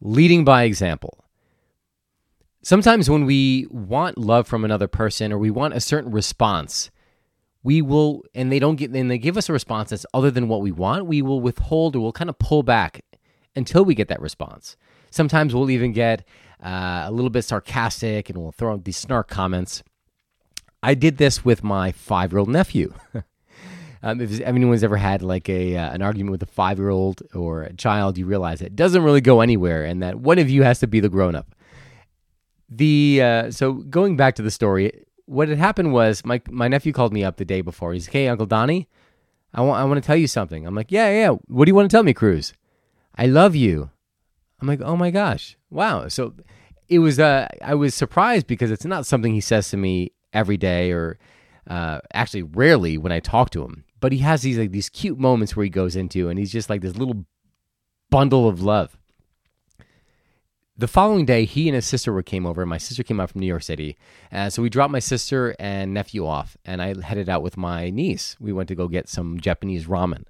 leading by example. Sometimes when we want love from another person or we want a certain response, we will, and they don't get, and they give us a response that's other than what we want, we will withhold or we'll kind of pull back until we get that response. Sometimes we'll even get uh, a little bit sarcastic and we'll throw out these snark comments. I did this with my five year old nephew. um, if anyone's ever had like a uh, an argument with a five year old or a child, you realize it doesn't really go anywhere, and that one of you has to be the grown up. The uh, so going back to the story, what had happened was my my nephew called me up the day before. He's like, "Hey, Uncle Donny, I want I want to tell you something." I'm like, "Yeah, yeah. What do you want to tell me, Cruz?" I love you. I'm like, "Oh my gosh, wow!" So it was uh, I was surprised because it's not something he says to me every day or uh, actually rarely when I talk to him. But he has these like these cute moments where he goes into and he's just like this little bundle of love. The following day, he and his sister came over. My sister came out from New York City, and so we dropped my sister and nephew off, and I headed out with my niece. We went to go get some Japanese ramen.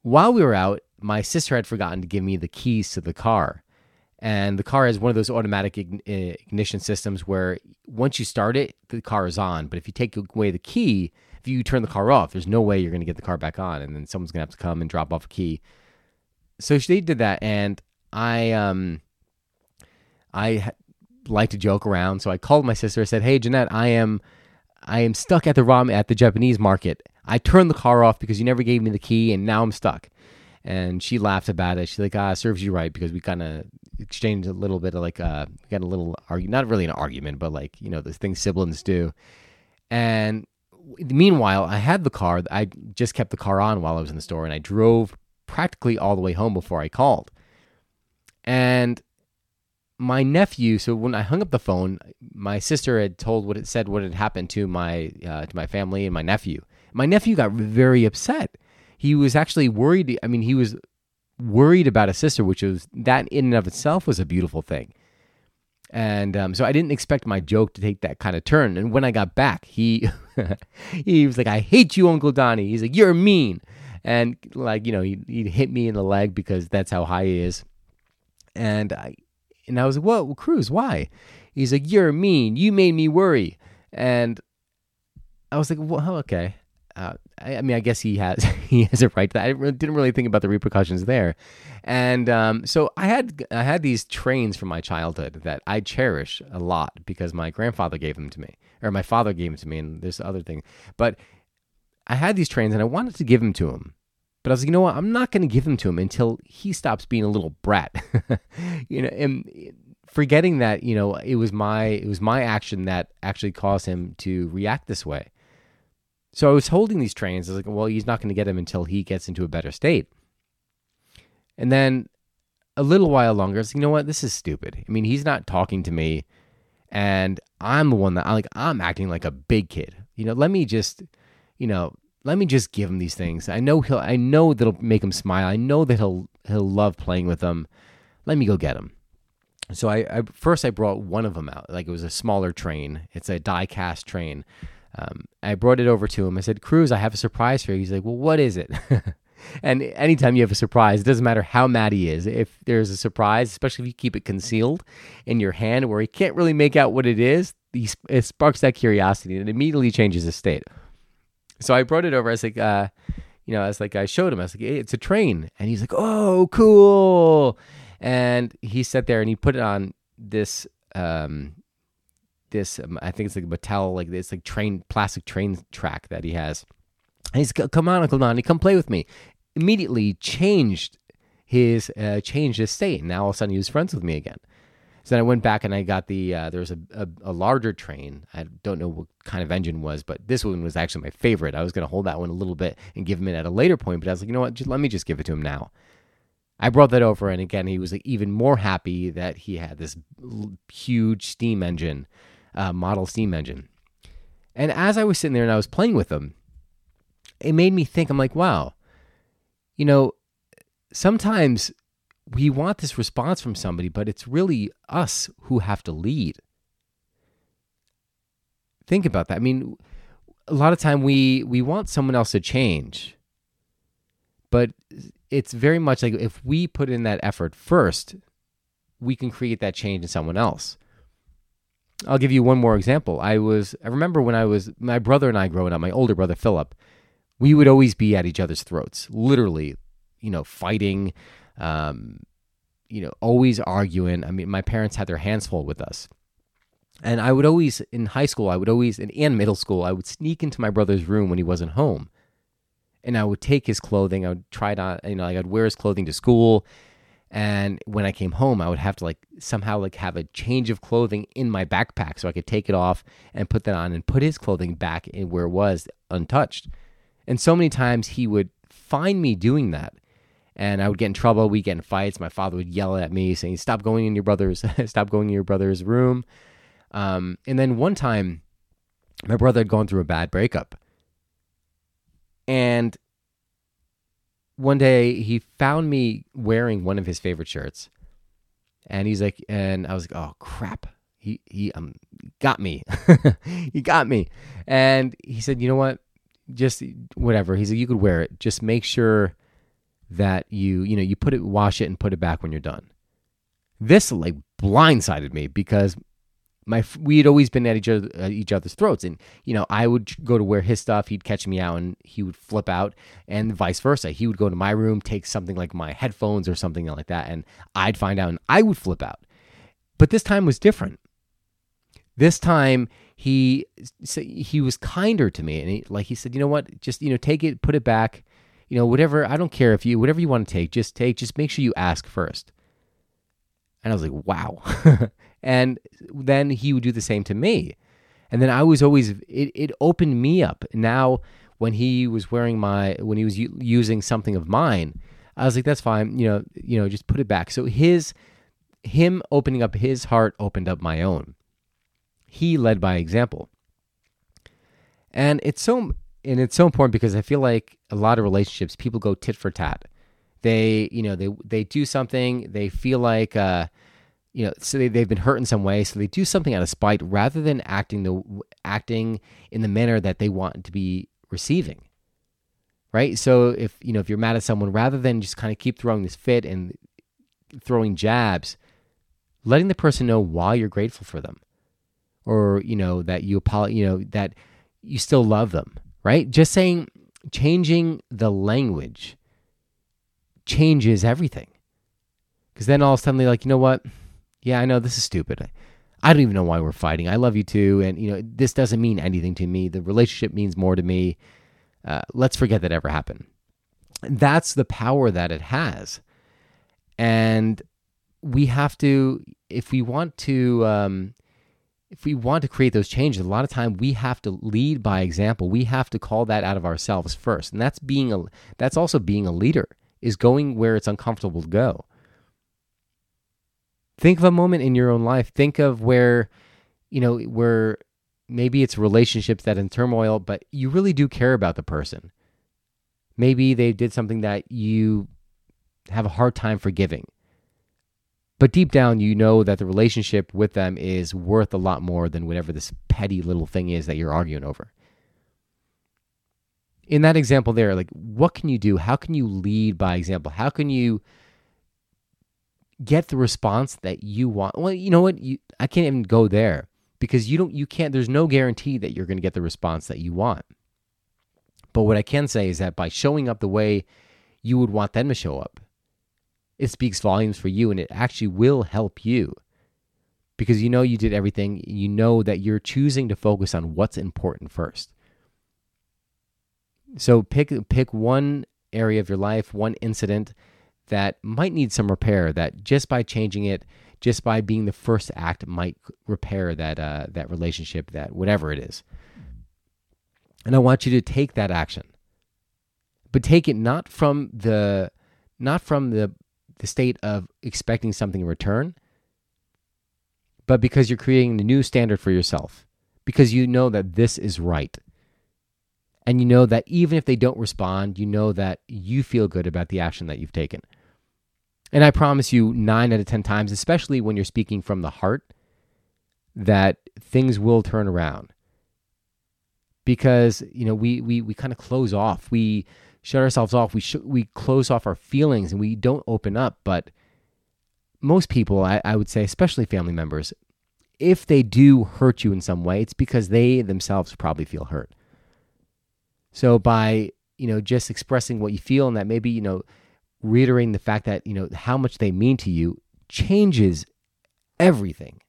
While we were out, my sister had forgotten to give me the keys to the car and the car has one of those automatic uh, ignition systems where once you start it the car is on but if you take away the key if you turn the car off there's no way you're going to get the car back on and then someone's going to have to come and drop off a key so they did that and i um i like to joke around so i called my sister and said hey jeanette i am i am stuck at the ram at the japanese market i turned the car off because you never gave me the key and now i'm stuck and she laughed about it. She's like, "Ah, serves you right," because we kind of exchanged a little bit of like, uh, got a little argue, not really an argument, but like you know the things siblings do. And meanwhile, I had the car. I just kept the car on while I was in the store, and I drove practically all the way home before I called. And my nephew, so when I hung up the phone, my sister had told what it said what had happened to my uh, to my family and my nephew. My nephew got very upset he was actually worried. I mean, he was worried about his sister, which was that in and of itself was a beautiful thing. And um, so I didn't expect my joke to take that kind of turn. And when I got back, he he was like, "I hate you, Uncle Donny." He's like, "You're mean," and like you know, he he hit me in the leg because that's how high he is. And I and I was like, "Whoa, Cruz, why?" He's like, "You're mean. You made me worry." And I was like, "Well, okay." Uh, I, I, mean, I guess he has he has a right to that. I didn't really think about the repercussions there, and um, so I had I had these trains from my childhood that I cherish a lot because my grandfather gave them to me, or my father gave them to me, and there's other thing. But I had these trains, and I wanted to give them to him, but I was like, you know what? I'm not going to give them to him until he stops being a little brat, you know, and forgetting that you know it was my it was my action that actually caused him to react this way. So I was holding these trains. I was like, well, he's not going to get them until he gets into a better state. And then a little while longer, I was like, you know what? This is stupid. I mean, he's not talking to me, and I'm the one that I'm like. I'm acting like a big kid. You know, let me just, you know, let me just give him these things. I know he'll. I know that'll make him smile. I know that he'll he'll love playing with them. Let me go get him. So I, I first I brought one of them out. Like it was a smaller train. It's a die cast train. Um, I brought it over to him. I said, Cruz, I have a surprise for you. He's like, Well, what is it? and anytime you have a surprise, it doesn't matter how mad he is. If there's a surprise, especially if you keep it concealed in your hand where he can't really make out what it is, it sparks that curiosity and it immediately changes his state. So I brought it over. I was like, uh, you know, I was like, I showed him. I was like, hey, it's a train. And he's like, oh, cool. And he sat there and he put it on this um, this. Um, I think it's like Mattel, like this like train plastic train track that he has. And he's come on, Uncle Donny, come play with me. Immediately changed his uh, changed his state. Now all of a sudden he was friends with me again. So then I went back and I got the uh, there was a, a, a, larger train. I don't know what kind of engine was, but this one was actually my favorite. I was going to hold that one a little bit and give him it at a later point, but I was like, you know what? Just, let me just give it to him now. I brought that over, and again, he was like, even more happy that he had this huge steam engine uh, model steam engine. And as I was sitting there and I was playing with them, it made me think, I'm like, wow, you know, sometimes we want this response from somebody, but it's really us who have to lead. Think about that. I mean, a lot of time we we want someone else to change. But it's very much like if we put in that effort first, we can create that change in someone else. I'll give you one more example. I was I remember when I was my brother and I growing up, my older brother Philip, we would always be at each other's throats, literally, you know, fighting, um, you know, always arguing. I mean, my parents had their hands full with us. And I would always, in high school, I would always, in, and middle school, I would sneak into my brother's room when he wasn't home. And I would take his clothing. I would try it on, you know, like I'd wear his clothing to school. And when I came home, I would have to like somehow like have a change of clothing in my backpack so I could take it off and put that on and put his clothing back in where it was untouched. And so many times he would find me doing that. And I would get in trouble. We'd get in fights. My father would yell at me saying, Stop going in your brother's stop going in your brother's room. Um, and then one time my brother had gone through a bad breakup. And one day he found me wearing one of his favorite shirts. And he's like, and I was like, oh crap. He he um got me. he got me. And he said, you know what? just whatever. He said you could wear it. Just make sure that you you know you put it, wash it, and put it back when you're done. This like blindsided me because my we had always been at each other at each other's throats, and you know I would go to wear his stuff, he'd catch me out, and he would flip out, and vice versa. He would go to my room, take something like my headphones or something like that, and I'd find out, and I would flip out. But this time was different. This time he he was kinder to me, and he, like he said, you know what, just you know, take it, put it back, you know, whatever. I don't care if you whatever you want to take, just take. Just make sure you ask first. And I was like, wow. and then he would do the same to me, and then I was always it. It opened me up. Now when he was wearing my when he was u- using something of mine, I was like, that's fine. You know, you know, just put it back. So his him opening up his heart opened up my own he led by example. And it's so and it's so important because I feel like a lot of relationships people go tit for tat. They, you know, they they do something, they feel like uh you know, so they, they've been hurt in some way, so they do something out of spite rather than acting the acting in the manner that they want to be receiving. Right? So if you know if you're mad at someone, rather than just kind of keep throwing this fit and throwing jabs, letting the person know why you're grateful for them or you know that you apologize, you know that you still love them, right? Just saying changing the language changes everything. Because then all of a sudden they're like, you know what? Yeah, I know this is stupid. I don't even know why we're fighting. I love you too, and you know this doesn't mean anything to me. The relationship means more to me. Uh, let's forget that ever happened. That's the power that it has, and we have to, if we want to, um, if we want to create those changes, a lot of time we have to lead by example. We have to call that out of ourselves first. And that's being a that's also being a leader is going where it's uncomfortable to go. Think of a moment in your own life. Think of where you know, where maybe it's relationships that in turmoil, but you really do care about the person. Maybe they did something that you have a hard time forgiving but deep down, you know that the relationship with them is worth a lot more than whatever this petty little thing is that you're arguing over. In that example, there, like, what can you do? How can you lead by example? How can you get the response that you want? Well, you know what? You, I can't even go there because you don't, you can't, there's no guarantee that you're going to get the response that you want. But what I can say is that by showing up the way you would want them to show up, it speaks volumes for you and it actually will help you because you know you did everything. You know that you're choosing to focus on what's important first. So pick pick one area of your life, one incident that might need some repair. That just by changing it, just by being the first act, might repair that uh, that relationship, that whatever it is. And I want you to take that action, but take it not from the not from the the state of expecting something in return, but because you're creating a new standard for yourself, because you know that this is right. And you know that even if they don't respond, you know that you feel good about the action that you've taken. And I promise you, nine out of 10 times, especially when you're speaking from the heart, that things will turn around. Because, you know, we, we, we kind of close off. We, shut ourselves off. We sh- we close off our feelings and we don't open up. But most people, I, I would say, especially family members, if they do hurt you in some way, it's because they themselves probably feel hurt. So by, you know, just expressing what you feel and that maybe, you know, reiterating the fact that, you know, how much they mean to you changes everything.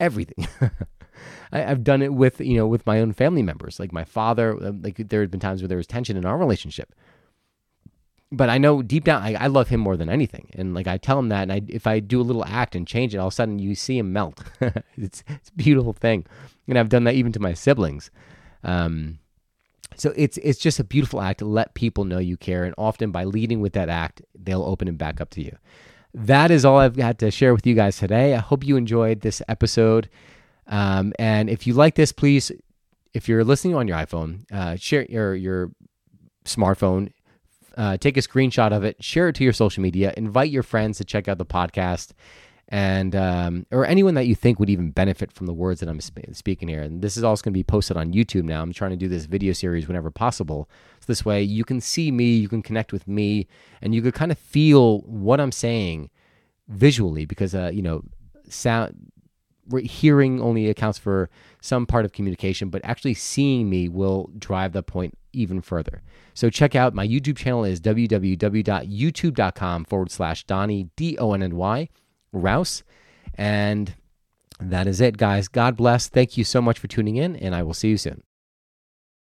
Everything. I, have done it with, you know, with my own family members, like my father. Um, like there had been times where there was tension in our relationship but I know deep down I, I, love him more than anything, and like I tell him that, and I, if I do a little act and change it, all of a sudden you see him melt. it's it's a beautiful thing, and I've done that even to my siblings. Um, so it's it's just a beautiful act to let people know you care, and often by leading with that act, they'll open it back up to you. That is all I've got to share with you guys today. I hope you enjoyed this episode, um, and if you like this, please, if you're listening on your iPhone, uh, share your your smartphone uh, take a screenshot of it, share it to your social media, invite your friends to check out the podcast, and um, or anyone that you think would even benefit from the words that I'm sp- speaking here. And this is also going to be posted on YouTube now. I'm trying to do this video series whenever possible. So this way you can see me, you can connect with me, and you could kind of feel what I'm saying visually because uh, you know sound hearing only accounts for some part of communication, but actually seeing me will drive the point even further. So check out my YouTube channel is www.youtube.com forward slash Donny, D O N N Y, Rouse. And that is it, guys. God bless. Thank you so much for tuning in, and I will see you soon.